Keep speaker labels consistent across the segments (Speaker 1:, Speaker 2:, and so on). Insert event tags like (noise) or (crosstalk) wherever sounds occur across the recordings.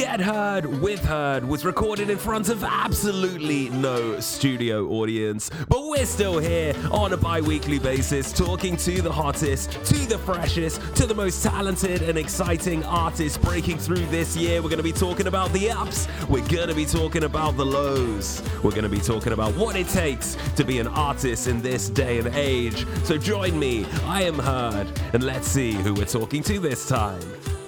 Speaker 1: Get Heard with Heard was recorded in front of absolutely no studio audience, but we're still here on a bi weekly basis talking to the hottest, to the freshest, to the most talented and exciting artists breaking through this year. We're going to be talking about the ups, we're going to be talking about the lows, we're going to be talking about what it takes to be an artist in this day and age. So join me, I am Heard, and let's see who we're talking to this time.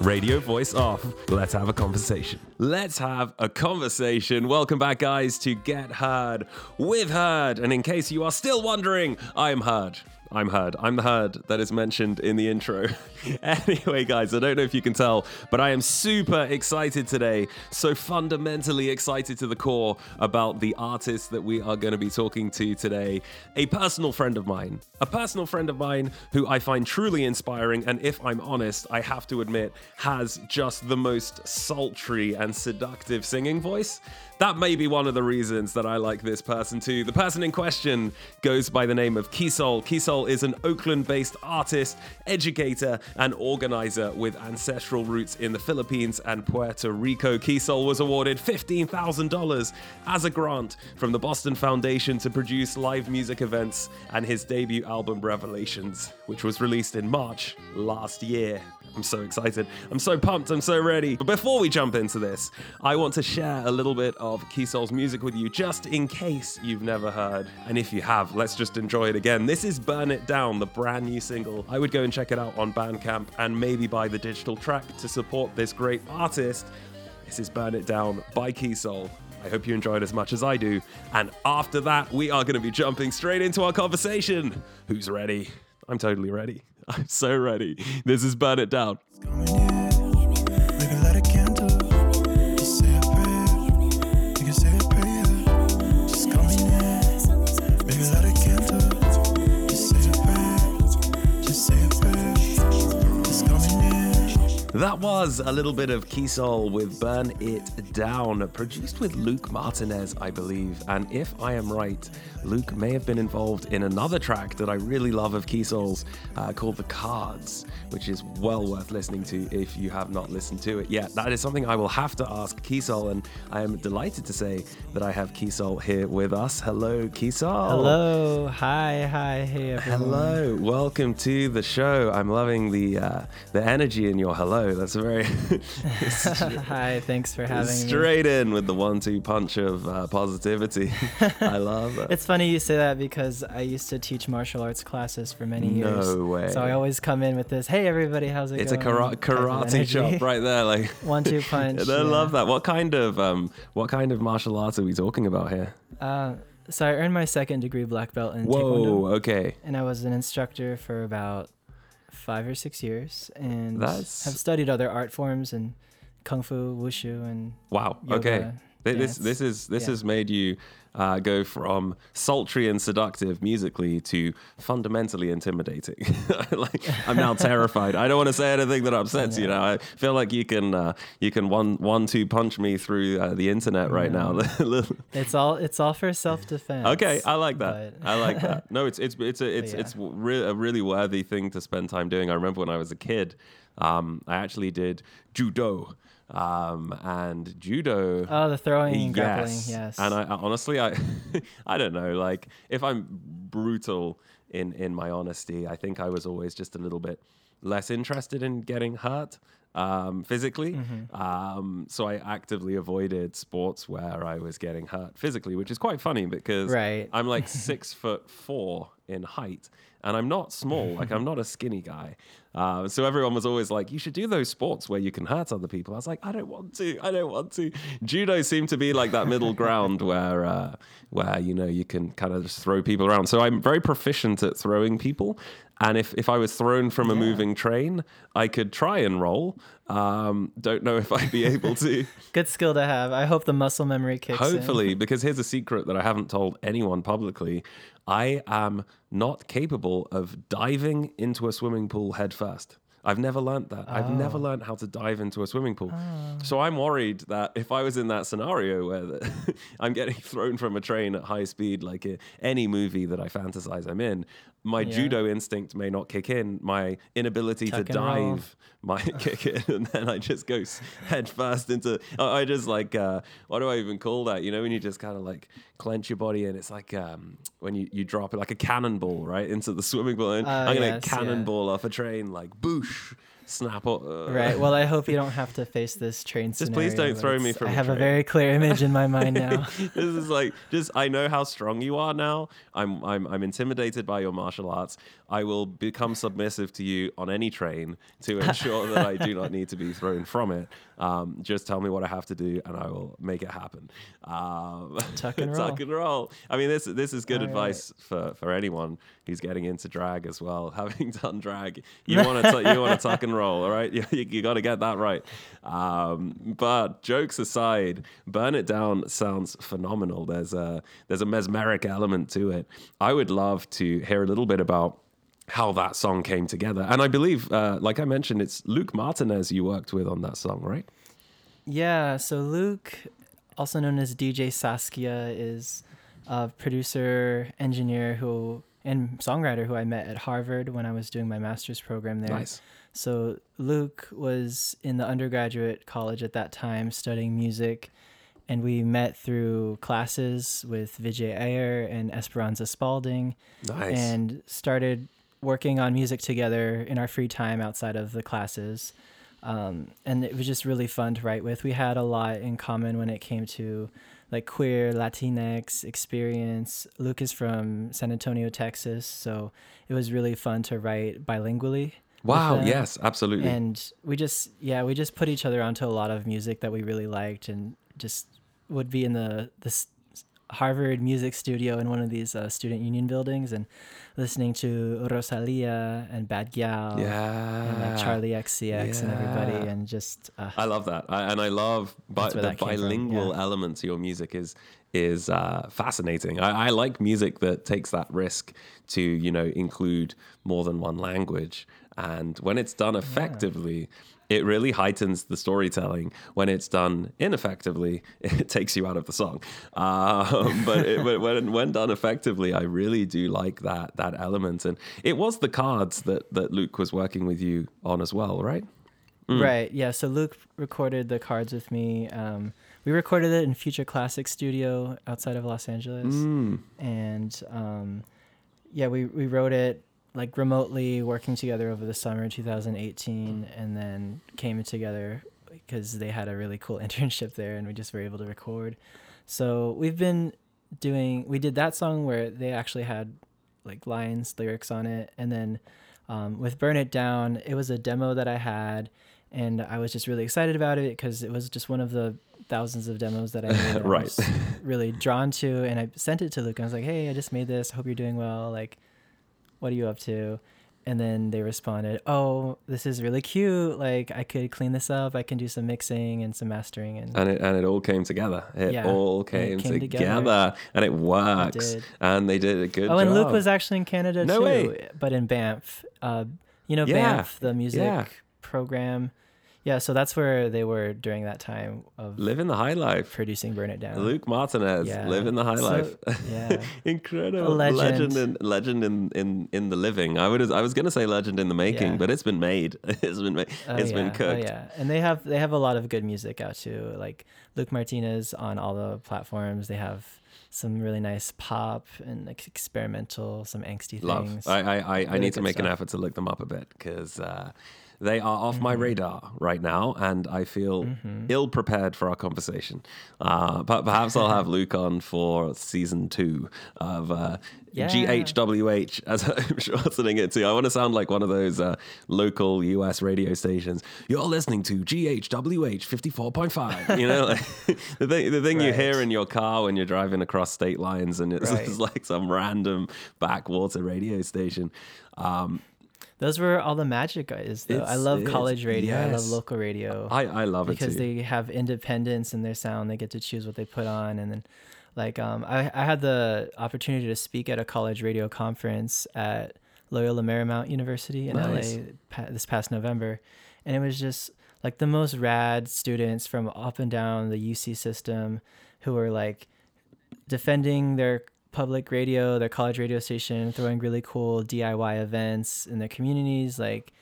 Speaker 1: Radio voice off. Let's have a conversation. Let's have a conversation. Welcome back, guys, to Get Heard with Heard. And in case you are still wondering, I'm Heard. I'm Heard. I'm the Heard that is mentioned in the intro. (laughs) anyway, guys, I don't know if you can tell, but I am super excited today. So fundamentally excited to the core about the artist that we are going to be talking to today. A personal friend of mine. A personal friend of mine who I find truly inspiring. And if I'm honest, I have to admit, has just the most sultry and seductive singing voice. That may be one of the reasons that I like this person too. The person in question goes by the name of Kisol. Kisol is an Oakland based artist, educator, and organizer with ancestral roots in the Philippines and Puerto Rico. Kisol was awarded $15,000 as a grant from the Boston Foundation to produce live music events and his debut album Revelations, which was released in March last year. I'm so excited. I'm so pumped. I'm so ready. But before we jump into this, I want to share a little bit of Kisol's music with you just in case you've never heard. And if you have, let's just enjoy it again. This is Burn It Down, the brand new single. I would go and check it out on Bandcamp and maybe buy the digital track to support this great artist. This is Burn It Down by Kisol. I hope you enjoyed as much as I do. And after that, we are going to be jumping straight into our conversation. Who's ready? I'm totally ready. (laughs) I'm so ready. This is Burn It Down. That was a little bit of Kisol with Burn It Down, produced with Luke Martinez, I believe. And if I am right, Luke may have been involved in another track that I really love of Kisol's uh, called The Cards, which is well worth listening to if you have not listened to it yet. That is something I will have to ask Kisol, and I am delighted to say that I have Kisol here with us. Hello, Kisol.
Speaker 2: Hello. Hi. Hi. Hey, everyone.
Speaker 1: Hello. Welcome to the show. I'm loving the uh, the energy in your hello. That's a very (laughs) (laughs)
Speaker 2: Hi. Thanks for having me.
Speaker 1: straight in with the one-two punch of uh, positivity. (laughs) I love it.
Speaker 2: It's funny you say that because I used to teach martial arts classes for many
Speaker 1: No
Speaker 2: years.
Speaker 1: way.
Speaker 2: So I always come in with this, "Hey everybody, how's it going?
Speaker 1: It's a
Speaker 2: going?"
Speaker 1: kara- karate chop right there, like
Speaker 2: One-two punch.
Speaker 1: And I
Speaker 2: yeah.
Speaker 1: love that. What kind of um, what kind of martial arts are we talking about here?
Speaker 2: Uh, so I earned my second degree black belt in
Speaker 1: Whoa,
Speaker 2: taekwondo,
Speaker 1: okay.
Speaker 2: and I was an instructor for about five or six years, and
Speaker 1: That's-
Speaker 2: have studied other art forms and kung fu, wushu, and
Speaker 1: Wow.
Speaker 2: yoga,
Speaker 1: okay. Th- This this is this
Speaker 2: Yeah.
Speaker 1: has made you uh, go from sultry and seductive musically to fundamentally intimidating. (laughs) like I'm now terrified. I don't want to say anything that upsets you. Know I feel like you can uh, you can one one two punch me through uh, the internet right now. (laughs)
Speaker 2: It's all it's all for self defense.
Speaker 1: Okay, I like that.
Speaker 2: but-
Speaker 1: I like that. (laughs) No, it's it's it's a it's
Speaker 2: yeah.
Speaker 1: it's re- a really worthy thing to spend time doing. I remember when I was a kid, um, I actually did judo, um, and judo.
Speaker 2: Oh, the throwing and grappling. Yes.
Speaker 1: And I, I honestly, I, (laughs) I don't know. Like, if I'm brutal in in my honesty, I think I was always just a little bit less interested in getting hurt um, physically.
Speaker 2: Mm-hmm.
Speaker 1: Um, so I actively avoided sports where I was getting hurt physically, which is quite funny because
Speaker 2: Right.
Speaker 1: I'm like (laughs) six foot four in height. And I'm not small, like I'm not a skinny guy. Uh, so everyone was always like, "You should do those sports where you can hurt other people." I was like, "I don't want to. I don't want to." Judo seemed to be like that middle ground (laughs) where, uh, where you know you can kind of just throw people around. So I'm very proficient at throwing people. And if, if I was thrown from a moving train, I could try and roll. Um, don't know if I'd be able to. (laughs)
Speaker 2: Good skill to have. I hope the muscle memory kicks in.
Speaker 1: Hopefully, (laughs) because here's a secret that I haven't told anyone publicly. I am not capable of diving into a swimming pool headfirst. I've never learnt that. I've oh. never learnt how to dive into a swimming pool. Oh. So I'm worried that if I was in that scenario where the, (laughs) I'm getting (laughs) thrown from a train at high speed, like i- any movie that I fantasize I'm in, my
Speaker 2: Yeah.
Speaker 1: judo instinct may not kick in, my inability
Speaker 2: Tuck
Speaker 1: to
Speaker 2: and roll.
Speaker 1: dive (laughs) might (laughs) kick in, and then I just go head first into. I just like, uh, what do I even call that? You know, when you just kind of like clench your body, and it's like um, when you, you drop it like a cannonball right into the swimming pool. And
Speaker 2: Uh,
Speaker 1: I'm gonna
Speaker 2: yes, yeah.
Speaker 1: cannonball off a train like boosh, snap. o- Uh,
Speaker 2: Right. Well, I hope you don't (laughs) have to face this train
Speaker 1: Just please don't throw me from
Speaker 2: I have a very clear (laughs) image in my mind now. (laughs)
Speaker 1: this is like just I know how strong you are now. I'm I'm I'm intimidated by your martial arts. I will become submissive to you on any train to ensure that I do not need to be thrown from it. Um, just tell me what I have to do, and I will make it happen. Um,
Speaker 2: Tuck and (laughs)
Speaker 1: tuck
Speaker 2: roll.
Speaker 1: and roll. I mean, this this is good
Speaker 2: All right.
Speaker 1: advice for for anyone who's getting into drag as well. (laughs) Having done drag, you (laughs) want to you want to tuck and roll. All right, you, you, you got to get that right. Um, but jokes aside, "Burn It Down" sounds phenomenal. There's a there's a mesmeric element to it. I would love to hear a little bit about how that song came together. And I believe, uh, like I mentioned, it's Luke Martinez you worked with on that song, right?
Speaker 2: Yeah, so Luke, also known as DJ Saskia, is a producer, engineer who and songwriter who I met at Harvard when I was doing my master's program there.
Speaker 1: Nice.
Speaker 2: So Luke was in the undergraduate college at that time studying music, and we met through classes with Vijay Iyer and Esperanza Spalding,
Speaker 1: Nice.
Speaker 2: and started working on music together in our free time outside of the classes. Um, and it was just really fun to write with. We had a lot in common when it came to like queer Latinx experience. Luke is from San Antonio, Texas, so it was really fun to write bilingually.
Speaker 1: wow. Yes, absolutely.
Speaker 2: And we just yeah, we just put each other onto a lot of music that we really liked and just would be in the this Harvard music studio in one of these uh, student union buildings and listening to Rosalia and Bad Gyal
Speaker 1: yeah.
Speaker 2: and like Charli XCX and everybody and just uh,
Speaker 1: I love that, I, and I love bi- the
Speaker 2: that came from,
Speaker 1: bilingual
Speaker 2: yeah.
Speaker 1: element to your music is is uh, fascinating. I, I like music that takes that risk to you know include more than one language, and when it's done effectively. It really heightens the storytelling. When it's done ineffectively, (laughs) it takes you out of the song. Um, (laughs) but, it, when when done effectively, I really do like that that element. And it was the cards that that Luke was working with you on as well, right? Mm.
Speaker 2: Right. Yeah. So Luke recorded the cards with me. Um, we recorded it in Future Classic Studio outside of Los Angeles,
Speaker 1: Mm.
Speaker 2: and um, yeah, we we wrote it like remotely, working together over the summer 2018, and then came together because they had a really cool (laughs) internship there, and we just were able to record. So we've been doing. We did that song where they actually had like lines, lyrics on it, and then um, with Burn It Down, it was a demo that I had, and I was just really excited about it because it was just one of the thousands of demos that I made. that I was really drawn to, and I sent it to Luke. And I was like, "Hey, I just made this. Hope you're doing well. Like, what are you up to?" And then they responded, "Oh, this is really cute. Like, I could clean this up. I can do some mixing and some mastering." And
Speaker 1: and it and it all came together. It
Speaker 2: Yeah,
Speaker 1: all
Speaker 2: and it
Speaker 1: came,
Speaker 2: came
Speaker 1: together,
Speaker 2: together.
Speaker 1: and it works.
Speaker 2: did.
Speaker 1: and they did a good
Speaker 2: oh,
Speaker 1: job.
Speaker 2: and Luke was actually in Canada
Speaker 1: No
Speaker 2: too,
Speaker 1: way.
Speaker 2: but in Banff. Uh, you know,
Speaker 1: Yeah,
Speaker 2: Banff, the music
Speaker 1: yeah.
Speaker 2: program. Yeah, so that's where they were during that time of
Speaker 1: living the high life.
Speaker 2: producing "Burn It Down."
Speaker 1: Luke Martinez
Speaker 2: Yeah.
Speaker 1: living the high
Speaker 2: So-
Speaker 1: life.
Speaker 2: yeah. (laughs)
Speaker 1: Incredible
Speaker 2: A legend.
Speaker 1: in legend in, in in the living. I would I was gonna say legend in the making,
Speaker 2: Yeah.
Speaker 1: but it's been made. (laughs) It's been made.
Speaker 2: Oh,
Speaker 1: It's
Speaker 2: yeah.
Speaker 1: been cooked.
Speaker 2: Oh, yeah, and they have they have a lot of good music out too. Like Luke Martinez on all the platforms. They have some really nice pop and like experimental, some angsty
Speaker 1: Love.
Speaker 2: things.
Speaker 1: I I, I, I need to make an effort to look them up a bit because uh, they are off my
Speaker 2: Mm-hmm.
Speaker 1: radar right now, and I feel ill prepared for our conversation. Uh, but perhaps I'll have (laughs) Luke on for season two of uh,
Speaker 2: Yeah.
Speaker 1: GHWH, as (laughs) I'm shortening it to. I want to sound like one of those uh, local US radio stations. You're listening to GHWH 54.5. You know, like, (laughs) the thing, the thing you hear in your car when you're driving across state lines, and it's,
Speaker 2: Right.
Speaker 1: it's like some random backwater radio station. Um,
Speaker 2: Those were all the magic is though. I love college radio. I love local radio.
Speaker 1: I, I love it
Speaker 2: because they have independence in their sound. They get to choose what they put on, and then like um, I I had the opportunity to speak at a college radio conference at Loyola Marymount University in
Speaker 1: Nice.
Speaker 2: LA pa- this past November, and it was just like the most rad students from up and down the UC system who were like defending their public radio, their college radio station, throwing really cool DIY events in their communities, like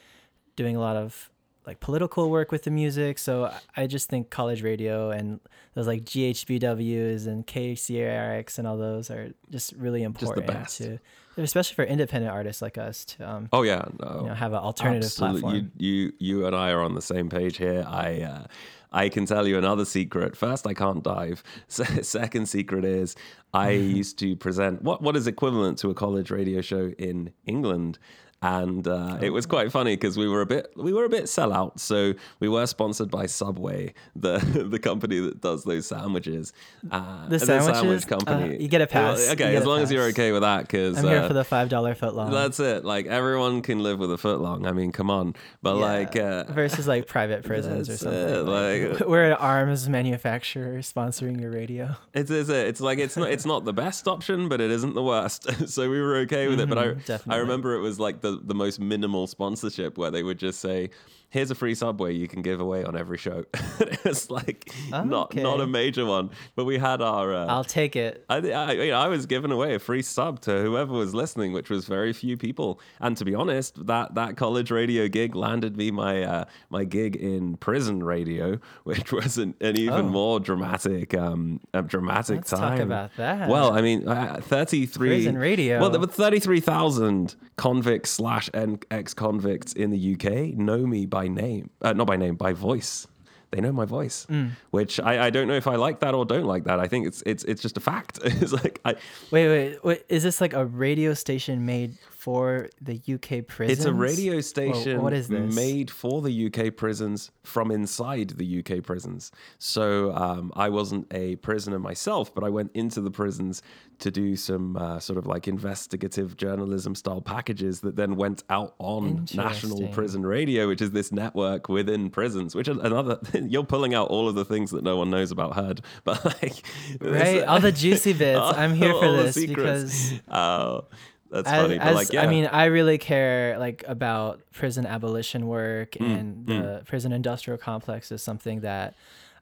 Speaker 2: doing a lot of like political work with the music. So I- just think college radio and those like GHBWs and KCRX and all those are just really
Speaker 1: the
Speaker 2: important
Speaker 1: best.
Speaker 2: to, especially for independent artists like us to um,
Speaker 1: Oh yeah, no.
Speaker 2: you know, have an alternative
Speaker 1: Absolutely.
Speaker 2: platform.
Speaker 1: You, you you and I are on the same page here. I uh, I can tell you another secret. First, I can't dive. (laughs) Se- Second secret is I (laughs) used to present what what is equivalent to a college radio show in England. And uh, it
Speaker 2: Oh.
Speaker 1: was quite funny because we were a bit we were a bit sellout. So we were sponsored by Subway, (laughs) the the company that does those sandwiches. Uh,
Speaker 2: The
Speaker 1: sandwich company.
Speaker 2: Uh, you get a pass.
Speaker 1: Well, Okay, as long as you're okay with that, because
Speaker 2: I'm here for the five dollar footlong.
Speaker 1: that's it. Like everyone can live with a footlong. I mean, come on. But
Speaker 2: Yeah.
Speaker 1: like, uh,
Speaker 2: versus like private prisons or something.
Speaker 1: it,
Speaker 2: Like,
Speaker 1: like- (laughs)
Speaker 2: we're an arms manufacturer sponsoring your radio.
Speaker 1: it's it's, it's like it's not it's not the best option, but it isn't the worst. (laughs) so we were okay with it. But I
Speaker 2: Mhm,
Speaker 1: I remember it was like the the most minimal sponsorship where they would just say. Here's a free subway you can give away on every show. (laughs) it's like not not a major one, but we had our. Uh,
Speaker 2: I'll take it.
Speaker 1: I, I, you know, I was giving away a free sub to whoever was listening, which was very few people. And to be honest, that, that college radio gig landed me my uh, my gig in prison radio, (laughs) which was an, an even
Speaker 2: Oh.
Speaker 1: more dramatic um, dramatic
Speaker 2: Let's
Speaker 1: time.
Speaker 2: talk about that.
Speaker 1: Well, I mean, uh, thirty three
Speaker 2: Prison radio.
Speaker 1: Well, there were thirty three thousand convicts slash ex convicts in the UK know me by name, uh, not by name, by voice. They know my voice,
Speaker 2: Mm.
Speaker 1: which I, I don't know if I like that or don't like that. I think it's it's it's just a fact. (laughs) it's like I,
Speaker 2: Wait, wait, wait. Is this like a radio station made for the UK prisons?
Speaker 1: it's a radio
Speaker 2: Well,
Speaker 1: station
Speaker 2: what is this?
Speaker 1: made for the UK prisons from inside the UK prisons. So um, I wasn't a prisoner myself, but I went into the prisons to do some uh, sort of like investigative journalism style packages that then went out on National Prison Radio, which is this network within prisons. Which is another (laughs) you're pulling out all of the things that no one knows about Heard, but like (laughs)
Speaker 2: Right, all the juicy bits. (laughs) I'm here for this because
Speaker 1: oh, that's
Speaker 2: as,
Speaker 1: funny.
Speaker 2: As-
Speaker 1: like, yeah.
Speaker 2: I mean, I really care like about prison abolition work
Speaker 1: Mm,
Speaker 2: and the prison industrial complex is something that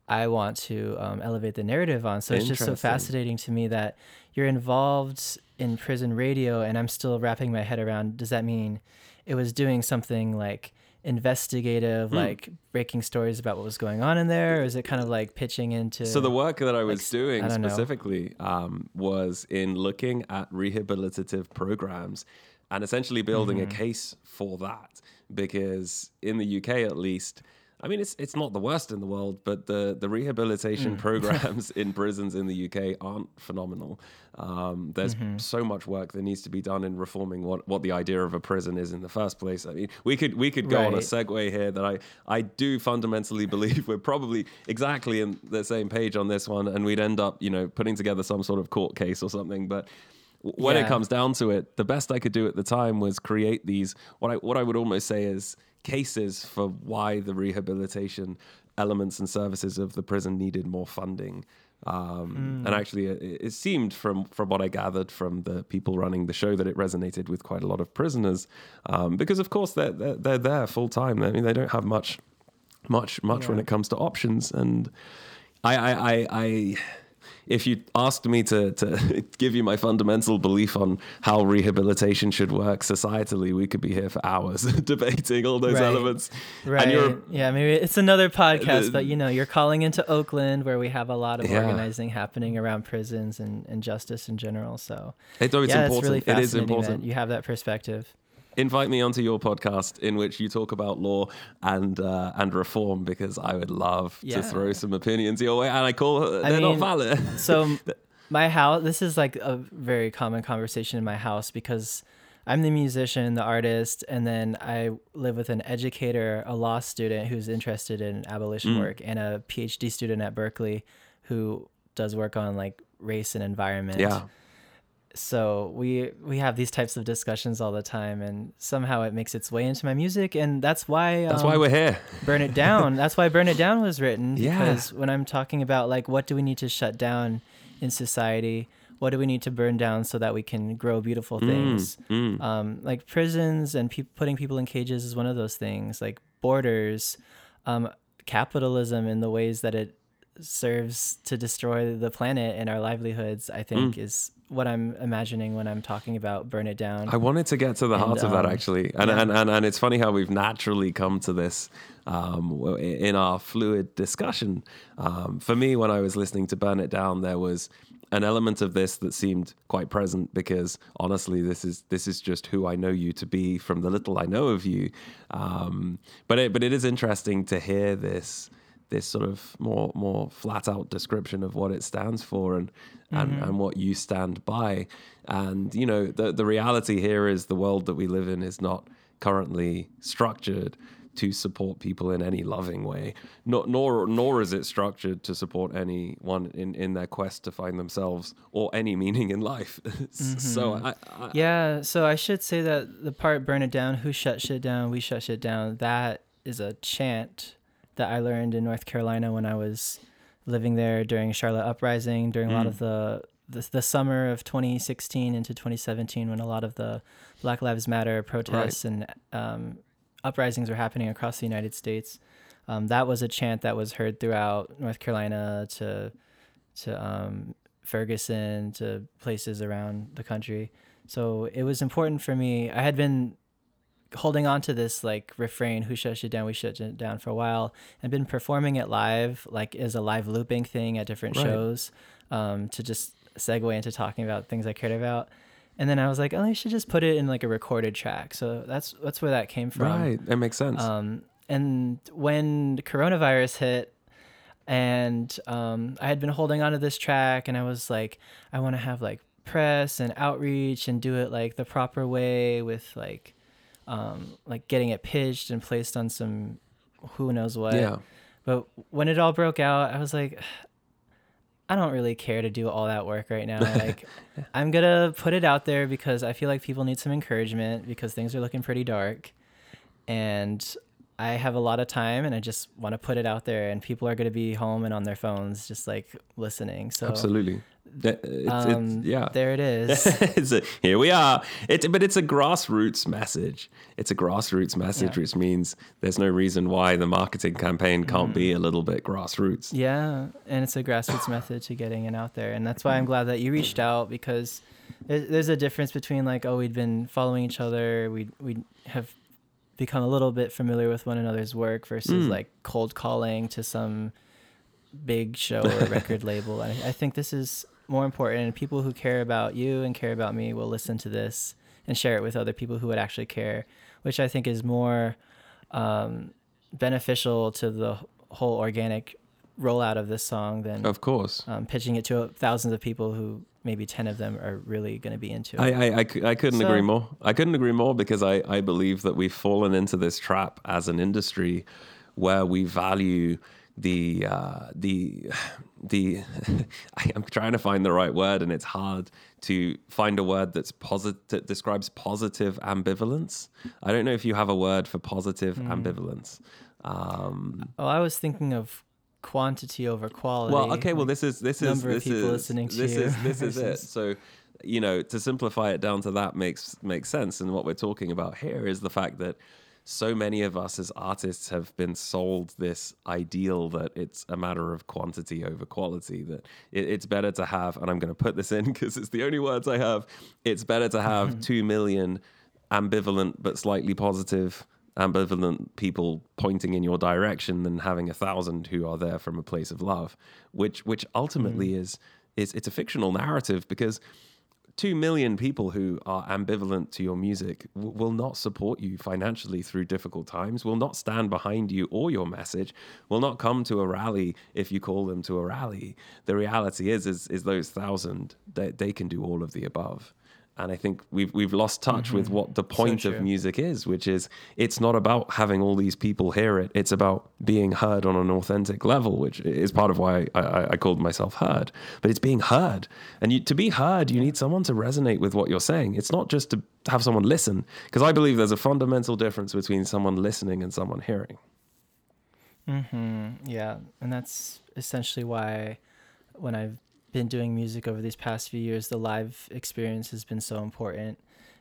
Speaker 2: I want to um, elevate the narrative on. So it's just so fascinating to me that you're involved in prison radio, and I'm still wrapping my head around. Does that mean it was doing something like Investigative, like breaking stories about what was going on in there, or is it kind of like pitching into?
Speaker 1: So the work that I was
Speaker 2: s-
Speaker 1: doing
Speaker 2: I
Speaker 1: specifically um, was in looking at rehabilitative programs and essentially building
Speaker 2: Mm-hmm.
Speaker 1: a case for that. Because in the UK, at least, I mean, it's it's not the worst in the world, but the the rehabilitation
Speaker 2: Mm. (laughs)
Speaker 1: programs in prisons in the UK aren't phenomenal. Um, there's
Speaker 2: Mm-hmm.
Speaker 1: so much work that needs to be done in reforming what, what the idea of a prison is in the first place. I mean, we could we could go on a segue here that I I do fundamentally (laughs) believe we're probably exactly in the same page on this one, and we'd end up you know putting together some sort of court case or something, but. When it comes down to it, the best I could do at the time was create these what I what I would almost say is cases for why the rehabilitation elements and services of the prison needed more funding. Um, And actually, it, it seemed from from what I gathered from the people running the show that it resonated with quite a lot of prisoners, um, because of course they're they're, they're there full time. I mean, they don't have much much much when it comes to options and I, I, I, I if you asked me to, to (laughs) give you my fundamental belief on how rehabilitation should work societally, we could be here for hours (laughs) debating all those
Speaker 2: Right.
Speaker 1: elements.
Speaker 2: Right.
Speaker 1: And you're,
Speaker 2: yeah, maybe it's another podcast,
Speaker 1: The-
Speaker 2: but you know, you're calling into Oakland where we have a lot of
Speaker 1: Yeah.
Speaker 2: organizing happening around prisons and, and justice in general. So
Speaker 1: it's, oh, it's
Speaker 2: yeah,
Speaker 1: important.
Speaker 2: really
Speaker 1: it
Speaker 2: fascinating
Speaker 1: important.
Speaker 2: you have that perspective.
Speaker 1: Invite me onto your podcast in which you talk about law and uh, and reform because I would love
Speaker 2: Yeah.
Speaker 1: to throw some opinions your way. And I call they're
Speaker 2: I
Speaker 1: not
Speaker 2: mean,
Speaker 1: valid.
Speaker 2: So (laughs) my house, this is like a very common conversation in my house because I'm the musician, the artist, and then I live with an educator, a law student who's interested in abolition
Speaker 1: Mm.
Speaker 2: work, and a PhD student at Berkeley who does work on like race and environment.
Speaker 1: yeah.
Speaker 2: So we we have these types of discussions all the time and somehow it makes its way into my music and that's why
Speaker 1: That's
Speaker 2: um,
Speaker 1: why we're here.
Speaker 2: burn it down (laughs) that's why burn it down was written
Speaker 1: Yeah.
Speaker 2: because when i'm talking about like what do we need to shut down in society what do we need to burn down so that we can grow beautiful things
Speaker 1: mm.
Speaker 2: um, like prisons and pe- putting people in cages is one of those things like borders um, capitalism in the ways that it serves to destroy the planet and our livelihoods, I think
Speaker 1: Mm.
Speaker 2: is what I'm imagining when I'm talking about burn it down.
Speaker 1: I wanted to get to the
Speaker 2: And,
Speaker 1: heart of that
Speaker 2: um,
Speaker 1: actually, and,
Speaker 2: yeah.
Speaker 1: and, and and it's funny how we've naturally come to this um, in our fluid discussion. Um, for me, when I was listening to "Burn It Down," there was an element of this that seemed quite present because honestly, this is this is just who I know you to be from the little I know of you. Um, but it, but it is interesting to hear this this sort of more more flat out description of what it stands for and and, mm-hmm. and what you stand by. And you know the the reality here is the world that we live in is not currently structured to support people in any loving way. Not nor nor is it structured to support anyone in in their quest to find themselves or any meaning in life. (laughs) Mm-hmm. So I, I
Speaker 2: Yeah, so I should say that the part burn it down, who shut shit down, we shut shit down, that is a chant that I learned in North Carolina when I was living there during Charlotte Uprising, during a lot of the, the the summer of 2016 into 2017 when a lot of the Black Lives Matter protests and um, uprisings were happening across the United States. Um, that was a chant that was heard throughout North Carolina to to um, Ferguson to places around the country. So it was important for me. I had been holding on to this like refrain, "Who shut shit down? We shut it down" for a while, and been performing it live, like as a live looping thing at different
Speaker 1: Right.
Speaker 2: shows, um, to just segue into talking about things I cared about. And then I was like, oh, I should just put it in like a recorded track. So that's that's where that came from.
Speaker 1: right that makes sense
Speaker 2: Um, and when coronavirus hit, and um, I had been holding on to this track, and I was like, I want to have like press and outreach and do it like the proper way with like, um, like getting it pitched and placed on some, who knows what.
Speaker 1: yeah
Speaker 2: But when it all broke out, I was like, I don't really care to do all that work right now. (laughs) Like, I'm gonna put it out there because I feel like people need some encouragement because things are looking pretty dark, and I have a lot of time, and I just want to put it out there, and people are gonna be home and on their phones, just like listening. So,
Speaker 1: absolutely It- it's- it's-
Speaker 2: um,
Speaker 1: yeah (laughs)
Speaker 2: there it is.
Speaker 1: it's a, here we are. It, but it's a grassroots message. It's a grassroots message,
Speaker 2: Yeah.
Speaker 1: which means there's no reason why the marketing campaign can't be a little bit grassroots.
Speaker 2: Yeah, and it's a grassroots method to getting it out there, and that's why I'm glad that you reached out because there- there's a difference between like oh we'd been following each other, we we have become a little bit familiar with one another's work versus
Speaker 1: Mm.
Speaker 2: like cold calling to some big show or (laughs) record label. I, I think this is more important, and people who care about you and care about me will listen to this and share it with other people who would actually care, which I think is more um, beneficial to the whole organic rollout of this song than
Speaker 1: Of course.
Speaker 2: um, pitching it to thousands of people who maybe 10 of them are really going to be into it.
Speaker 1: I, I, I, I couldn't
Speaker 2: So-
Speaker 1: agree more. I couldn't agree more because I, I believe that we've fallen into this trap as an industry where we value the uh, the (sighs) the (laughs) I am trying to find the right word and it's hard to find a word that's positive that describes positive ambivalence. I don't know if you have a word for positive
Speaker 2: Hmm.
Speaker 1: ambivalence. Um,
Speaker 2: oh, I was thinking of quantity over quality.
Speaker 1: well, okay. Well, this is this is this is
Speaker 2: listening to
Speaker 1: this is this is it. (laughs) So, you know, to simplify it down to that makes makes sense. And what we're talking about here is the fact that so many of us as artists have been sold this ideal that it's a matter of quantity over quality. That it, it's better to have, and I'm going to put this in (laughs) because it's the only words I have. It's better to have (laughs) two million ambivalent but slightly positive ambivalent people pointing in your direction than having a thousand who are there from a place of love which which ultimately mm. is is it's a fictional narrative because two million people who are ambivalent to your music w- will not support you financially through difficult times, will not stand behind you or your message, will not come to a rally if you call them to a rally. The reality is, is, is those thousand, they, they can do all of the above. And I think we've we've lost touch with what the point of music is, which is it's not about having all these people hear it. It's about being heard on an authentic level, which is part of why I, I, I called myself heard. But it's being heard, and you, to be heard, you need someone to resonate with what you're saying. It's not just to have someone listen, because I believe there's a fundamental difference between someone listening and someone hearing.
Speaker 2: hmm Yeah, and that's essentially why when I've been doing music over these past few years, the live experience has been so important.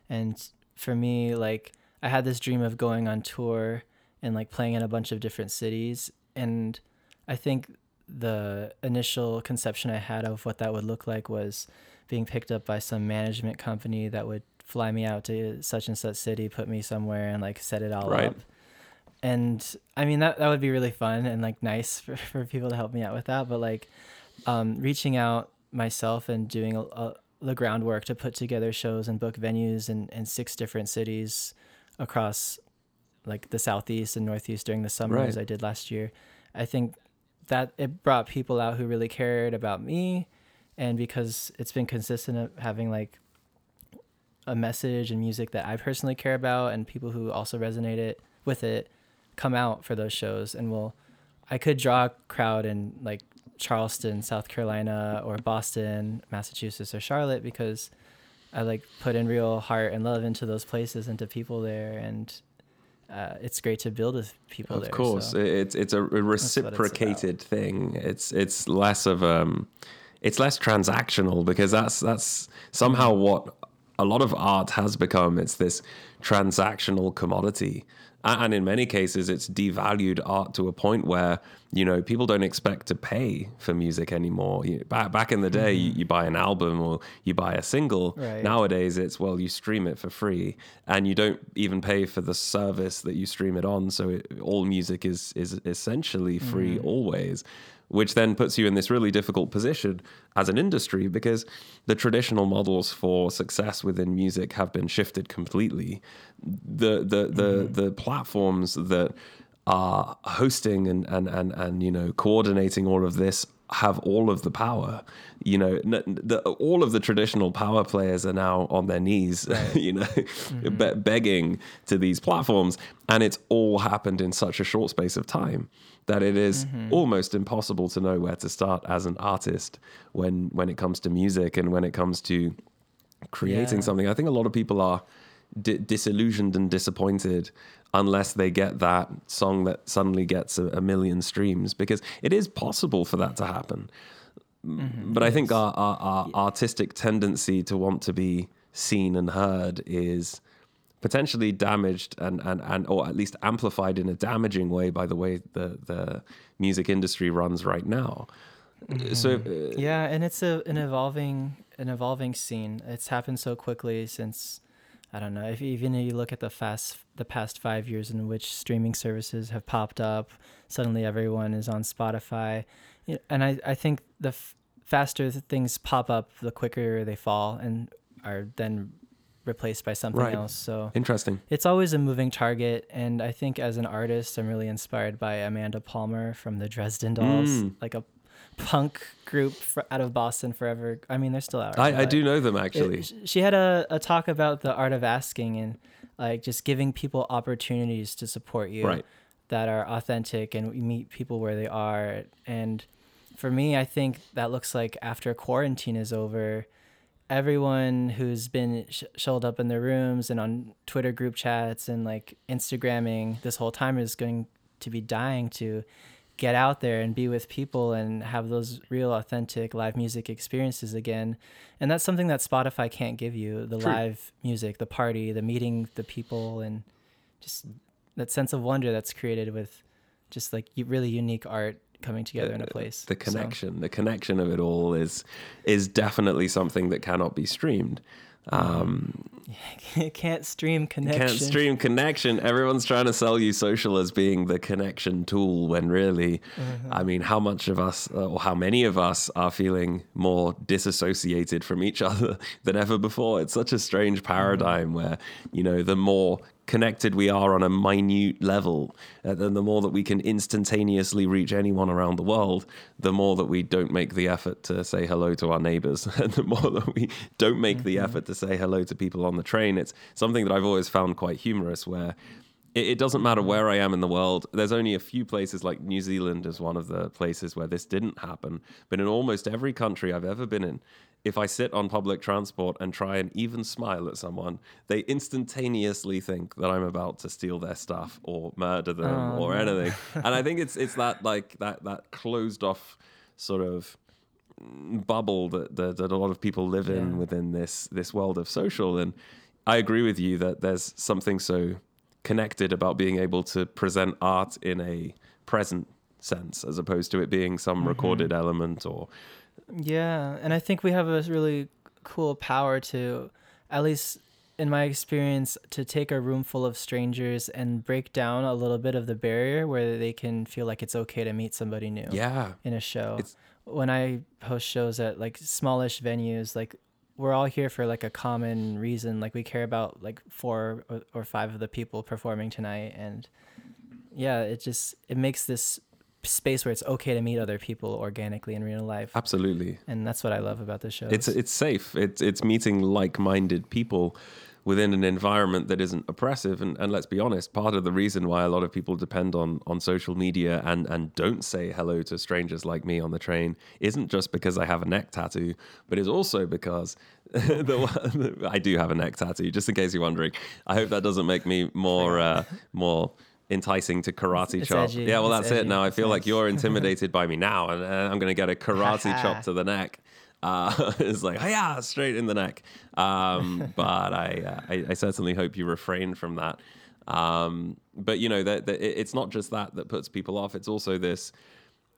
Speaker 2: And for me, like I had this dream of going on tour and like playing in a bunch of different cities, and I think the initial conception I had of what that would look like was being picked up by some management company that would fly me out to such and such city, put me somewhere, and like set it all
Speaker 1: Right.
Speaker 2: up. And I mean that that would be really fun and like nice (laughs) for, for people to help me out with that. But like um, reaching out myself and doing a, a, the groundwork to put together shows and book venues in, in six different cities across like the southeast and northeast during the summer
Speaker 1: Right.
Speaker 2: as I did last year. I think that it brought people out who really cared about me and because it's been consistent of having like a message and music that I personally care about and people who also resonate it with it come out for those shows and will I could draw a crowd in like Charleston, South Carolina or Boston, Massachusetts or Charlotte because I like put in real heart and love into those places and to people there and uh, it's great to build with people there.
Speaker 1: Of
Speaker 2: there.
Speaker 1: course,
Speaker 2: so-
Speaker 1: it's it's a reciprocated thing. It's it's less of um, it's less transactional because that's that's somehow what a lot of art has become. It's this transactional commodity, and in many cases, it's devalued art to a point where you know people don't expect to pay for music anymore. You, back back in the day, you, mm-hmm. you buy an album or you buy a single.
Speaker 2: Right.
Speaker 1: Nowadays, it's well, you stream it for free, and you don't even pay for the service that you stream it on. So it, all music is is essentially free mm-hmm. always, which then puts you in this really difficult position as an industry because the traditional models for success within music have been shifted completely. The the the mm-hmm. the platforms that are hosting and, and, and, and you know coordinating all of this have all of the power. You know n- the, all of the traditional power players are now on their knees (laughs) you know mm-hmm. be- begging to these platforms. And it's all happened in such a short space of time that it is mm-hmm. almost impossible to know where to start as an artist when when it comes to music and when it comes to creating
Speaker 2: Yeah.
Speaker 1: something. I think a lot of people are di- disillusioned and disappointed unless they get that song that suddenly gets a, a million streams because it is possible for that to happen. Mm-hmm. but I think our, our, our artistic tendency to want to be seen and heard is potentially damaged and, and, and or at least amplified in a damaging way by the way the, the music industry runs right now. So uh,
Speaker 2: yeah and it's a an evolving an evolving scene. It's happened so quickly since i don't know if even if you look at the fast the past five years in which streaming services have popped up suddenly everyone is on spotify. And i i think the f- faster things pop up the quicker they fall and are then replaced by something
Speaker 1: Right.
Speaker 2: else so
Speaker 1: interesting.
Speaker 2: it's always a moving target and i think as an artist i'm really inspired by amanda palmer from the dresden dolls
Speaker 1: Mm.
Speaker 2: like a punk group fr- out of boston forever i mean they're still out
Speaker 1: I, I do know them actually.
Speaker 2: sh- she had a, a talk about the art of asking and like just giving people opportunities to support you
Speaker 1: Right.
Speaker 2: that are authentic and we meet people where they are and for me i think that looks like after quarantine is over everyone who's been sh- showed up in their rooms and on twitter group chats and like instagramming this whole time is going to be dying to get out there and be with people and have those real authentic live music experiences again and that's something that spotify can't give you the
Speaker 1: True.
Speaker 2: live music the party the meeting the people and just that sense of wonder that's created with just like really unique art coming together in a uh, place
Speaker 1: the
Speaker 2: So-
Speaker 1: connection the connection of it all is is definitely something that cannot be streamed um (laughs)
Speaker 2: can't stream connection.
Speaker 1: can't stream connection everyone's trying to sell you social as being the connection tool when really
Speaker 2: Mm-hmm.
Speaker 1: i mean how much of us uh, or how many of us are feeling more disassociated from each (laughs) other than ever before it's such a strange
Speaker 2: Mm-hmm.
Speaker 1: paradigm where you know the more connected we are on a minute level uh, then the more that we can instantaneously reach anyone around the world the more that we don't make the effort to say hello to our neighbors (laughs) and the more that we don't make the effort to say hello to people on the train it's something that i've always found quite humorous where it, it doesn't matter where I am in the world. There's only a few places like New Zealand is one of the places where this didn't happen. But in almost every country I've ever been in, if I sit on public transport and try and even smile at someone, they instantaneously think that I'm about to steal their stuff or murder them
Speaker 2: Oh,
Speaker 1: or
Speaker 2: no.
Speaker 1: anything. and I think it's it's that like that that closed off sort of bubble that, that, that a lot of people live in
Speaker 2: Yeah.
Speaker 1: within this this world of social and I agree with you that there's something so connected about being able to present art in a present sense as opposed to it being some
Speaker 2: Mm-hmm.
Speaker 1: recorded element or
Speaker 2: Yeah, and I think we have a really cool power to, at least in my experience, to take a room full of strangers and break down a little bit of the barrier where they can feel like it's okay to meet somebody new
Speaker 1: yeah
Speaker 2: in a show.
Speaker 1: It's-
Speaker 2: when I host shows at like smallish venues, like we're all here for like a common reason. Like we care about like four or, or five of the people performing tonight, and yeah, it just it makes this space where it's okay to meet other people organically in real life
Speaker 1: absolutely
Speaker 2: and that's what I love about the show.
Speaker 1: it's it's safe it's it's meeting like-minded people within an environment that isn't oppressive. And, and let's be honest part of the reason why a lot of people depend on on social media and and don't say hello to strangers like me on the train isn't just because I have a neck tattoo but is also because (laughs) the, (laughs) I do have a neck tattoo just in case you're wondering. I hope that doesn't make me more uh, more enticing to karate
Speaker 2: It's
Speaker 1: chop.
Speaker 2: edgy.
Speaker 1: yeah well
Speaker 2: It's
Speaker 1: that's it. now I
Speaker 2: It's
Speaker 1: feel like
Speaker 2: nice.
Speaker 1: you're (laughs) intimidated by me now and uh, I'm going to get a karate chop to the neck uh, (laughs) it's like, yeah, straight in the neck. Um, (laughs) but I, uh, I, I certainly hope you refrain from that. Um, but you know, that that it- it's not just that that puts people off. It's also this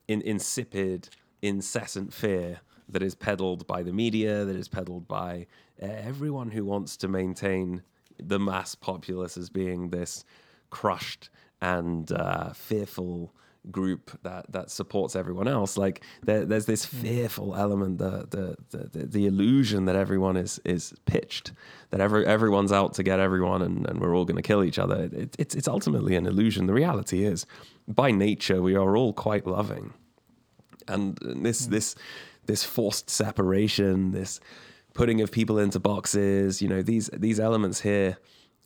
Speaker 1: in, insipid, incessant fear that is peddled by the media, that is peddled by everyone who wants to maintain the mass populace as being this crushed and uh, fearful group that that supports everyone else. Like there, there's this hmm. fearful element, the, the the the the illusion that everyone is is pitched, that every everyone's out to get everyone, and, and we're all going to kill each other. It, it's it's ultimately an illusion. The reality is, by nature, we are all quite loving, and this hmm. this this forced separation, this putting of people into boxes, you know, these these elements here,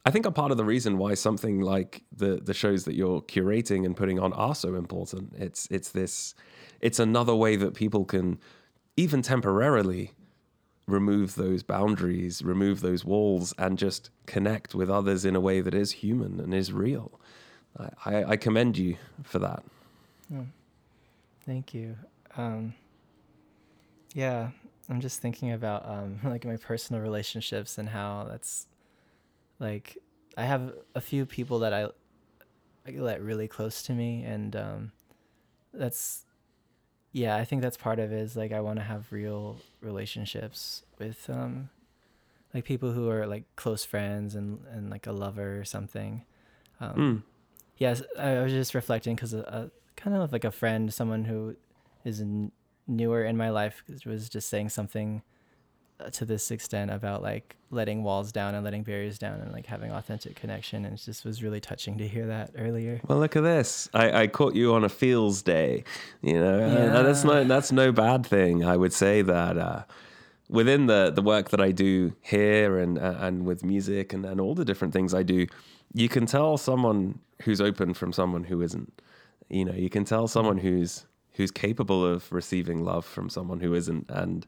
Speaker 1: I think are part of the reason why something like the the shows that you're curating and putting on are so important. It's it's this it's another way that people can even temporarily remove those boundaries, remove those walls, and just connect with others in a way that is human and is real. I, I, I commend you for that.
Speaker 2: Thank you. Um, yeah, I'm just thinking about um, (laughs) like my personal relationships and how that's like I have a few people that I, I let really close to me, and um, that's yeah, I think that's part of it. Is like I want to have real relationships with um, like people who are like close friends and and like a lover or something. Um,
Speaker 1: Mm.
Speaker 2: Yes, I was just reflecting because uh, kind of like a friend, someone who is n- newer in my life, was just saying something to this extent about like letting walls down and letting barriers down and like having authentic connection. And it just was really touching to hear that earlier.
Speaker 1: Well, look at this. I, I caught you on a feels day, you know, and that's
Speaker 2: Yeah.
Speaker 1: no that's no bad thing. I would say that uh, within the the work that I do here and uh, and with music and, and all the different things I do, you can tell someone who's open from someone who isn't. You know, you can tell someone who's who's capable of receiving love from someone who isn't, and.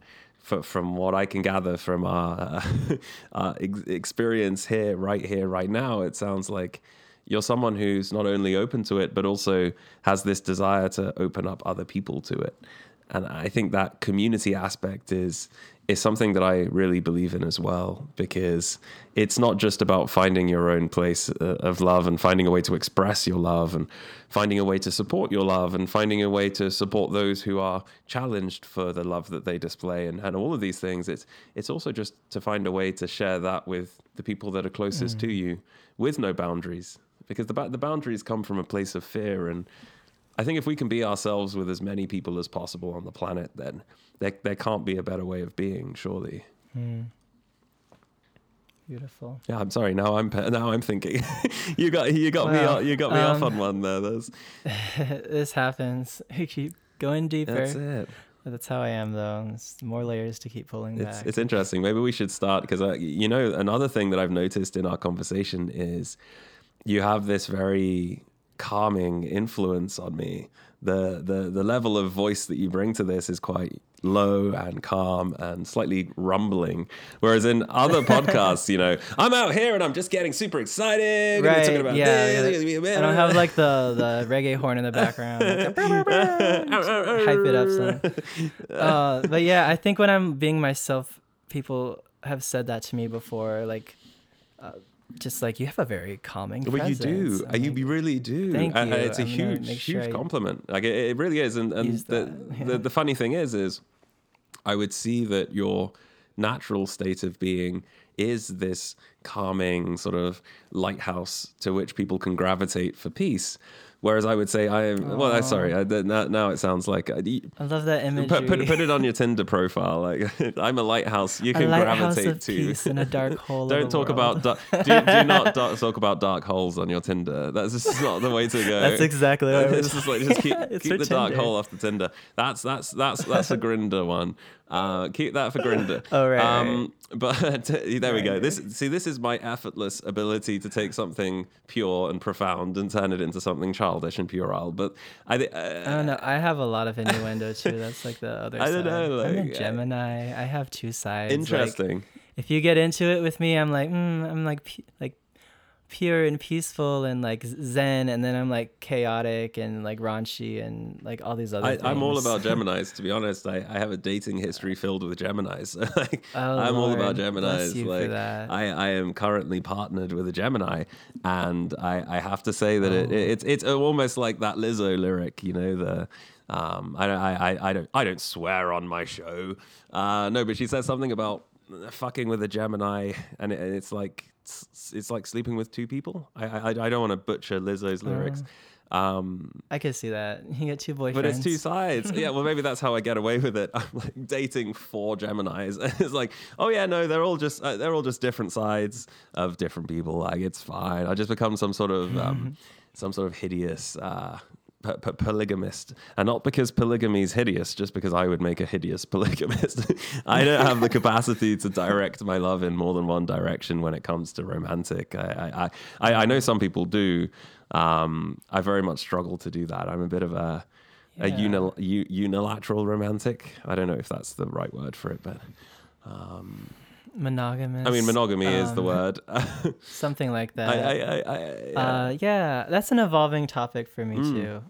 Speaker 1: F from what I can gather from our, uh, (laughs) our ex- experience here, right here, right now, it sounds like you're someone who's not only open to it, but also has this desire to open up other people to it. And I think that community aspect is is something that I really believe in as well, because it's not just about finding your own place uh, of love and finding a way to express your love and finding a way to support your love and finding a way to support those who are challenged for the love that they display and, and all of these things. It's it's also just to find a way to share that with the people that are closest to you with no boundaries because the the boundaries come from a place of fear and I think if we can be ourselves with as many people as possible on the planet then there there can't be a better way of being surely
Speaker 2: Beautiful.
Speaker 1: yeah I'm sorry now I'm pe- now I'm thinking (laughs) you got you got me off, you got me off
Speaker 2: um,
Speaker 1: on one there That's (laughs)
Speaker 2: this happens. (laughs) You keep going deeper.
Speaker 1: that's it
Speaker 2: that's how I am, though. It's more layers to keep pulling
Speaker 1: It's
Speaker 2: back.
Speaker 1: it's interesting. Maybe we should start because you know another thing that I've noticed in our conversation is you have this very calming influence on me. The the the level of voice that you bring to this is quite low and calm and slightly rumbling. Whereas in other (laughs) podcasts, you know, I'm out here and I'm just getting super excited. and
Speaker 2: Right,
Speaker 1: talking about
Speaker 2: yeah,
Speaker 1: this,
Speaker 2: I don't have like the, the (laughs) reggae horn in the background. (laughs) Like, hype it up some. Uh, but yeah, I think when I'm being myself, people have said that to me before. Like, uh, just like you have a very calming
Speaker 1: Well, you
Speaker 2: presence.
Speaker 1: do.
Speaker 2: I'm
Speaker 1: Uh, you
Speaker 2: like,
Speaker 1: you really do.
Speaker 2: Thank
Speaker 1: And- and it's a
Speaker 2: I'm
Speaker 1: huge,
Speaker 2: sure
Speaker 1: huge
Speaker 2: I
Speaker 1: compliment. Like it, it really is. And, and the,
Speaker 2: yeah.
Speaker 1: the the funny thing is, is I would see that your natural state of being is this calming sort of lighthouse to which people can gravitate for peace. Whereas I would say I am. Well, I, sorry. I, now, now it sounds like I, y-
Speaker 2: I love that image.
Speaker 1: put, put put it on your Tinder profile. Like (laughs) I'm a lighthouse. You can
Speaker 2: lighthouse
Speaker 1: gravitate to.
Speaker 2: peace in a (laughs) dark hole.
Speaker 1: Don't talk
Speaker 2: world.
Speaker 1: about do, do not (laughs) talk about dark holes on your Tinder. That's just not the way to go.
Speaker 2: That's exactly what I
Speaker 1: it's
Speaker 2: was.
Speaker 1: just like just keep, keep the dark hole off the Tinder. That's that's that's that's a Grindr one. Uh, keep that for Grindr.
Speaker 2: All right.
Speaker 1: right, But there we go. This see this is my effortless ability to take something pure and profound and turn it into something childish and puerile. But I uh,
Speaker 2: I don't know. I have a lot of (laughs) innuendo too. That's like the other
Speaker 1: I
Speaker 2: side.
Speaker 1: don't know,
Speaker 2: I'm a
Speaker 1: like, uh,
Speaker 2: Gemini. I have two sides. Like,
Speaker 1: interesting.
Speaker 2: if you get into it with me, I'm like, mm, I'm like, like pure and peaceful and like zen, and then I'm like chaotic and like raunchy and like all these other.
Speaker 1: I, I'm all about (laughs) Geminis. To be honest, I, I have a dating history filled with Geminis. (laughs) like,
Speaker 2: Oh,
Speaker 1: I'm all about
Speaker 2: Lord,
Speaker 1: Geminis. like. I, I am currently partnered with a Gemini, and I, I have to say that it,
Speaker 2: Oh.
Speaker 1: it's it's almost like that Lizzo lyric. You know the. Um, I, don't- I, I, I don't I don't swear on my show. Uh, no, but she says something about fucking with a Gemini, and, it, and it's like it's, like sleeping with two people. I I, I don't want to butcher Lizzo's lyrics. Um,
Speaker 2: I could see that. (laughs) You get two boyfriends.
Speaker 1: but it's two sides. (laughs) yeah, well, maybe that's how I get away with it. I'm like dating four Gemini's. (laughs) it's like, oh yeah, no, they're all just uh, they're all just different sides of different people. Like it's fine. I just become some sort of um, some sort of hideous. Uh, p- p- polygamist and not because polygamy is hideous just because i would make a hideous (laughs) polygamist i don't have the capacity to direct my love in more than one direction when it comes to romantic i i i, I know some people do um i very much struggle to do that i'm a bit of a a unil- u- unilateral romantic. I don't know if that's the right word for it, but um,
Speaker 2: monogamous.
Speaker 1: I mean, monogamy is the
Speaker 2: um,
Speaker 1: word.
Speaker 2: Something like (laughs) that.
Speaker 1: I, I, I, yeah.
Speaker 2: Uh, yeah, that's an evolving topic for me
Speaker 1: Mm.
Speaker 2: too.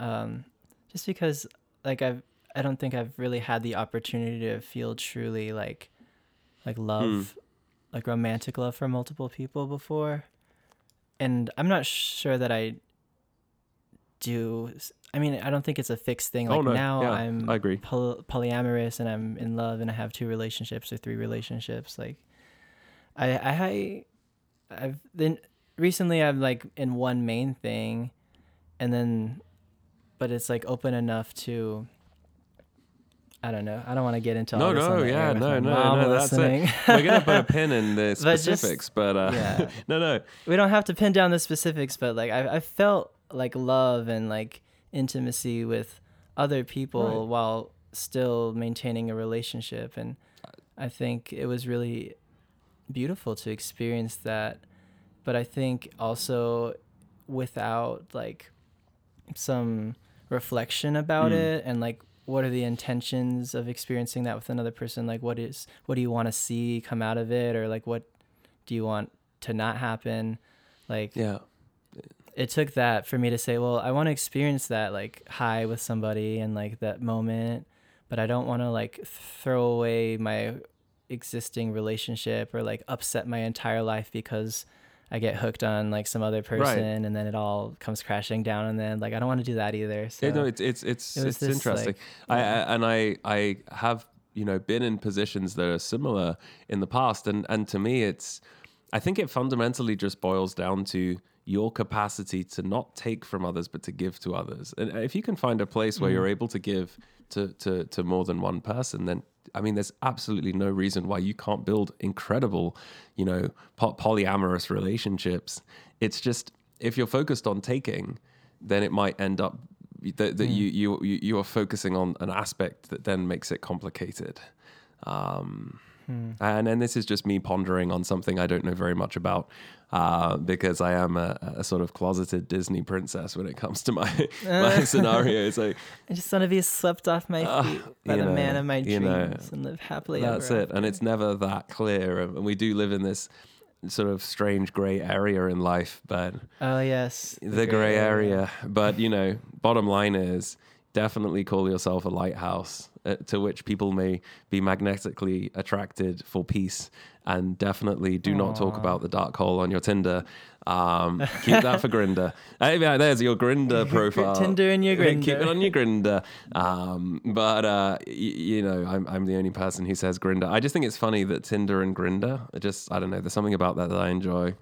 Speaker 2: Um, just because, like, I've I don't think I've really had the opportunity to feel truly like, like love, like romantic love for multiple people before, and I'm not sure that I do. I mean, I don't think it's a fixed thing. Like
Speaker 1: oh no,
Speaker 2: now,
Speaker 1: yeah,
Speaker 2: I'm
Speaker 1: I agree.
Speaker 2: poly- polyamorous and I'm in love and I have two relationships or three relationships. Like, I I I've then recently I'm like in one main thing, and then, but it's like open enough to. I don't know. I don't want to get into
Speaker 1: No,
Speaker 2: all this on
Speaker 1: no,
Speaker 2: the
Speaker 1: yeah, no, no, no, that's
Speaker 2: listening.
Speaker 1: it. We're gonna put a pin in (laughs) the
Speaker 2: But just-
Speaker 1: specifics, but, uh,
Speaker 2: yeah. (laughs)
Speaker 1: no, no,
Speaker 2: we don't have to pin down the specifics, but like I I felt like love and like intimacy with other people
Speaker 1: Right.
Speaker 2: while still maintaining a relationship and I think it was really beautiful to experience that but I think also without like some reflection about
Speaker 1: Mm.
Speaker 2: it and like what are the intentions of experiencing that with another person? Like what is what do you want to see come out of it? Or like what do you want to not happen? Like
Speaker 1: yeah,
Speaker 2: it took that for me to say well i want to experience that like high with somebody and like that moment but i don't want to like throw away my existing relationship or like upset my entire life because i get hooked on like some other person and then it all comes crashing down and then like i don't want to do that either so
Speaker 1: Yeah, no, it's it's it's
Speaker 2: it
Speaker 1: it's
Speaker 2: this,
Speaker 1: interesting.
Speaker 2: like,
Speaker 1: I, I and I I have you know been in positions that are similar in the past, and and to me, it's I think it fundamentally just boils down to your capacity to not take from others but to give to others. And if you can find a place where mm. you're able to give to to to more than one person, then I mean, there's absolutely no reason why you can't build incredible, you know, polyamorous relationships. It's just if you're focused on taking, then it might end up that, that you, you you you are focusing on an aspect that then makes it complicated. Um, And and this is just me pondering on something I don't know very much about, uh, because I am a, a sort of closeted Disney princess when it comes to my (laughs) my scenario. So
Speaker 2: i just want to be swept off my
Speaker 1: Ah,
Speaker 2: feet by
Speaker 1: you
Speaker 2: the
Speaker 1: know,
Speaker 2: man of my dreams
Speaker 1: know,
Speaker 2: and live happily
Speaker 1: that's it, and it's never that clear. And we do live in this sort of strange gray area in life, but
Speaker 2: oh yes.
Speaker 1: The gray area. But you know, bottom line is definitely call yourself a lighthouse uh, to which people may be magnetically attracted for peace. And definitely do not talk about the dark hole on your Tinder. Um, keep that for Grindr. Hey, (laughs) yeah, there's your Grindr profile.
Speaker 2: Tinder and your (laughs) Grindr.
Speaker 1: Keep it on your Grindr. Um, but uh, y- you know, I'm I'm the only person who says Grindr. I just think it's funny that Tinder and Grindr. Just I don't know. There's something about that that I enjoy.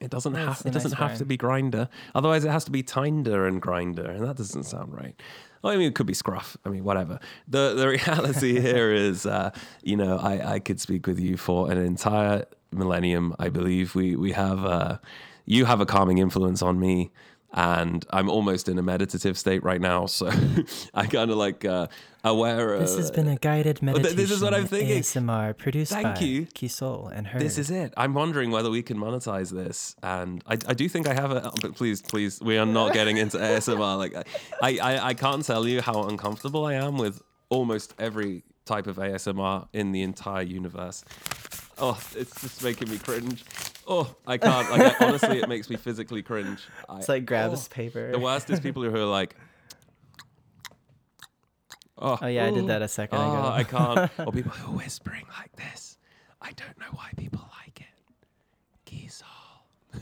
Speaker 1: It doesn't have. It doesn't
Speaker 2: nice
Speaker 1: have to be Grindr. Otherwise, it has to be Tinder and Grindr, and that doesn't sound right. I mean, it could be scruff. I mean, whatever. The the reality (laughs) here is, uh, you know, I, I could speak with you for an entire millennium. I believe we we have uh, you have a calming influence on me, and I'm almost in a meditative state right now. So (laughs) I kind of like uh, aware. Of,
Speaker 2: This has been a guided meditation.
Speaker 1: this is what I'm thinking.
Speaker 2: ASMR produced
Speaker 1: Thank
Speaker 2: by
Speaker 1: you.
Speaker 2: Kisol and her.
Speaker 1: This is it. I'm wondering whether we can monetize this, and I, I do think I have it. But please, please, we are not getting into (laughs) ASMR. Like, I, I, I can't tell you how uncomfortable I am with almost every type of ASMR in the entire universe. Oh, it's just making me cringe. Oh, I can't. Like, I- honestly, it makes me physically cringe. I,
Speaker 2: It's like grabs
Speaker 1: oh.
Speaker 2: paper.
Speaker 1: The worst is people who are like. Oh,
Speaker 2: Oh yeah, I did that a second
Speaker 1: Oh,
Speaker 2: ago.
Speaker 1: I can't. (laughs) or people who are whispering like this. I don't know why people like it. Geese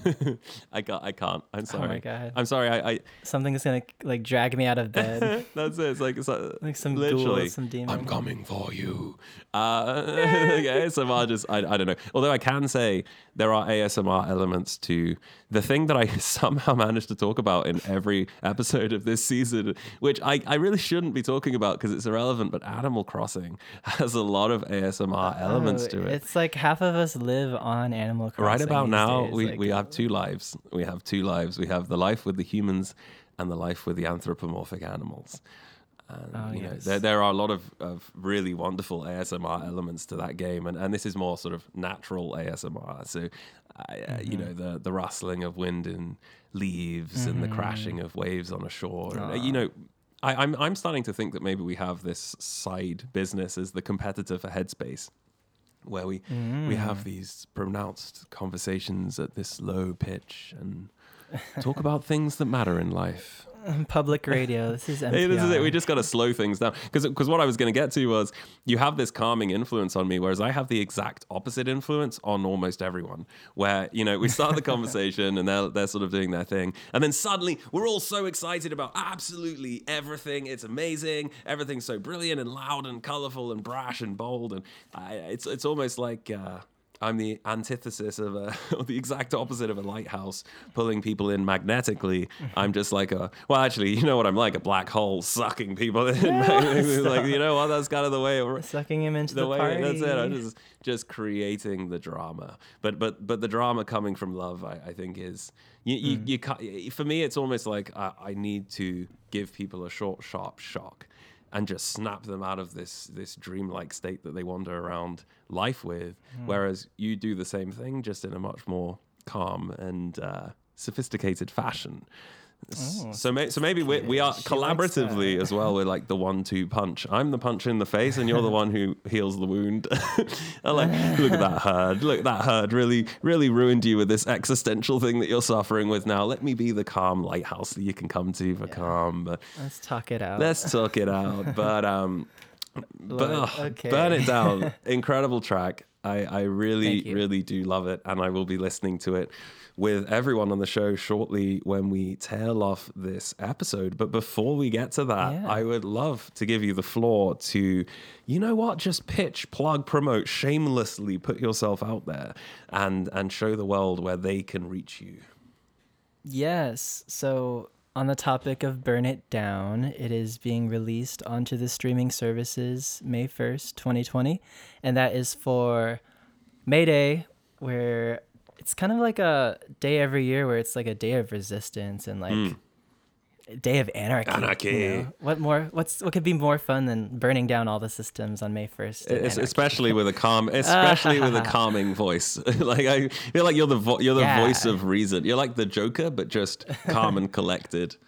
Speaker 1: (laughs) I can't. I can't. I'm sorry.
Speaker 2: Oh my God.
Speaker 1: I'm sorry. I. I
Speaker 2: Something's gonna like drag me out of bed. (laughs)
Speaker 1: that's it. It's like it's like,
Speaker 2: Like some ghoul,
Speaker 1: literally.
Speaker 2: some demon.
Speaker 1: I'm coming for you. Uh, yeah, ASMR just. I, just I don't know. Although I can say there are ASMR elements to the thing that I (laughs) somehow managed to talk about in every episode of this season, which I, I really shouldn't be talking about because it's irrelevant. But Animal Crossing (laughs) has a lot of ASMR oh, elements
Speaker 2: Oh,
Speaker 1: to it.
Speaker 2: It's like half of us live on Animal Crossing.
Speaker 1: Right about now,
Speaker 2: days,
Speaker 1: we,
Speaker 2: like-
Speaker 1: we have two lives. We have two lives. We have the life with the humans and the life with the anthropomorphic animals. And,
Speaker 2: Oh,
Speaker 1: you know,
Speaker 2: yes.
Speaker 1: there, there are a lot of, of really wonderful ASMR elements to that game. And, and this is more sort of natural ASMR. So, I, uh, you
Speaker 2: Mm-hmm.
Speaker 1: know, the, the rustling of wind in leaves and the crashing of waves on a shore. And, uh, you know, I, I'm, I'm starting to think that maybe we have this side business as the competitor for Headspace where we we
Speaker 2: Mm.
Speaker 1: have these pronounced conversations at this low pitch and (laughs) talk about things that matter in life. (laughs)
Speaker 2: public radio. This is.
Speaker 1: Hey, this is it. We just got to slow things down because because what I was going to get to was you have this calming influence on me, whereas I have the exact opposite influence on almost everyone. Where you know we start the (laughs) conversation and they're they're sort of doing their thing, and then suddenly we're all so excited about absolutely everything. It's amazing. Everything's so brilliant and loud and colorful and brash and bold, and I, it's it's almost like. Uh, I'm the antithesis of a, (laughs) or the exact opposite of a lighthouse pulling people in magnetically. I'm just like a, well, actually, you know what I'm like, a black hole sucking people in. (laughs) like, you know what? That's kind of the way it
Speaker 2: sucking him into
Speaker 1: the,
Speaker 2: the,
Speaker 1: way
Speaker 2: party.
Speaker 1: that's it. I'm just just creating the drama, but but but the drama coming from love, I, I think is you you, mm. you for me. It's almost like I, I need to give people a short, sharp shock, and just snap them out of this this dreamlike state that they wander around life with. Whereas you do the same thing, just in a much more calm and uh, sophisticated fashion.
Speaker 2: Oh,
Speaker 1: so, may, so maybe we, we are
Speaker 2: She
Speaker 1: collaboratively as well. We're like the one-two punch. I'm the punch in the face, and you're the (laughs) one who heals the wound. (laughs) Like, (laughs) look at that Heard. Look, that Heard really, really ruined you with this existential thing that you're suffering with now. Let me be the calm lighthouse that you can come to for calm. But
Speaker 2: Let's talk it out.
Speaker 1: let's talk it out. But um, but oh,
Speaker 2: okay.
Speaker 1: burn it down. Incredible track. I, I really, really do love it, and I will be listening to it with everyone on the show shortly when we tail off this episode. But before we get to that,
Speaker 2: Yeah.
Speaker 1: I would love to give you the floor to, you know what, just pitch, plug, promote, shamelessly put yourself out there and and show the world where they can reach you.
Speaker 2: Yes. So, on the topic of Burn It Down, it is being released onto the streaming services May 1st, 2020. And that is for May Day, where it's kind of like a day every year where it's like a day of resistance and like a day of anarchy. you
Speaker 1: Anarchy.
Speaker 2: know? What more? What's what could be more fun than burning down all the systems on May 1st? in
Speaker 1: Es-
Speaker 2: anarchy?
Speaker 1: especially with a calm, (laughs) especially with a calming voice. (laughs) like I feel like you're the vo- you're the
Speaker 2: Yeah.
Speaker 1: voice of reason. You're like the Joker, but just calm and collected. (laughs)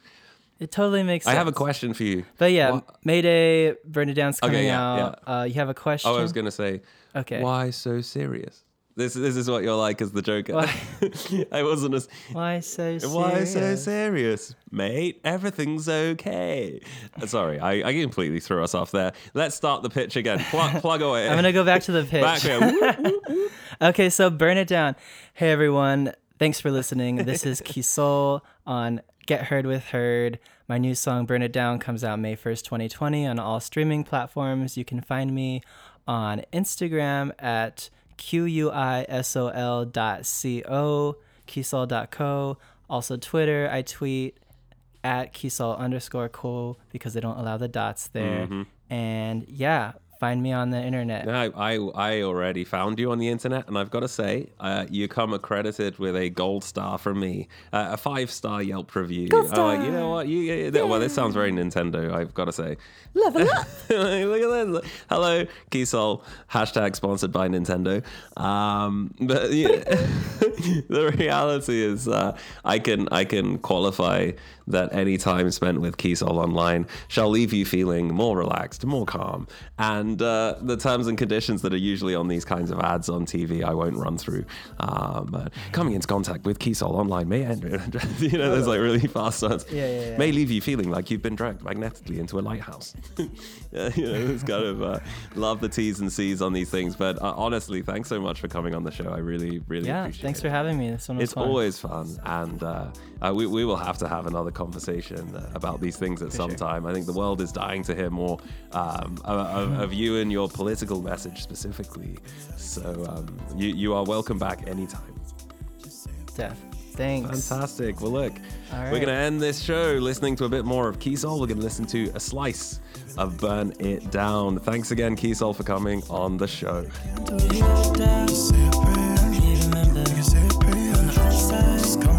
Speaker 2: It totally makes sense.
Speaker 1: I have a question for you.
Speaker 2: But yeah,
Speaker 1: What-
Speaker 2: Mayday, Burn It Down's coming
Speaker 1: yeah,
Speaker 2: out. Uh, you have a question?
Speaker 1: Oh, I was gonna say,
Speaker 2: Okay.
Speaker 1: why so serious? This this is what you're like as the Joker. (laughs) I wasn't as
Speaker 2: Why so serious?
Speaker 1: why so serious, mate? Everything's okay. Uh, Sorry, I, I completely threw us off there. Let's start the pitch again. Plug, (laughs) plug away.
Speaker 2: I'm gonna go back to the (laughs) pitch.
Speaker 1: back here. Whoop, whoop.
Speaker 2: Okay, so burn it down. Hey everyone, thanks for listening. This is Kisol on Get Heard with Heard. My new song Burn It Down comes out May 1st, 2020 on all streaming platforms. You can find me on Instagram at QUISOL dot co, Kisol dot co. Also Twitter, I tweet at Kisol underscore co because they don't allow the dots there. Mm-hmm. And yeah, find me on the internet.
Speaker 1: No, I I already found you on the internet, and I've got to say, uh, you come accredited with a gold star from me, uh, a five star Yelp review.
Speaker 2: Gold
Speaker 1: I'm like, you know what? You, you- well, this sounds very Nintendo. I've got to say.
Speaker 2: Level up. (laughs)
Speaker 1: Look at this. Hello, Kisol. Hashtag sponsored by Nintendo. Um, but yeah, (laughs) the reality is, uh, I can I can qualify that any time spent with Kisol online shall leave you feeling more relaxed, more calm, and uh, the terms and conditions that are usually on these kinds of ads on TV, I won't run through. Um, but coming into contact with Kisol online may end, (laughs) you know, there's like really fast ones.
Speaker 2: Yeah, yeah, yeah.
Speaker 1: May leave you feeling like you've been dragged magnetically into a lighthouse. (laughs) yeah, you know, it's kind of uh, love the T's and C's on these things. But uh, honestly, thanks so much for coming on the show. I really, really
Speaker 2: Yeah,
Speaker 1: appreciate
Speaker 2: thanks
Speaker 1: it.
Speaker 2: Thanks for having me. This one
Speaker 1: It's
Speaker 2: fun.
Speaker 1: always fun, and uh, uh, we, we will have to have another conversation about these things at some
Speaker 2: sure.
Speaker 1: time. I think the world is dying to hear more um, of, of, of you and your political message specifically. So um, you, you are welcome back anytime.
Speaker 2: Def. Thanks.
Speaker 1: Fantastic. Well, look,
Speaker 2: All
Speaker 1: we're going to end this show listening to a bit more of Kisol. We're going to listen to a slice of Burn It Down. Thanks again, Kisol, for coming on the show.
Speaker 3: Say it, babe.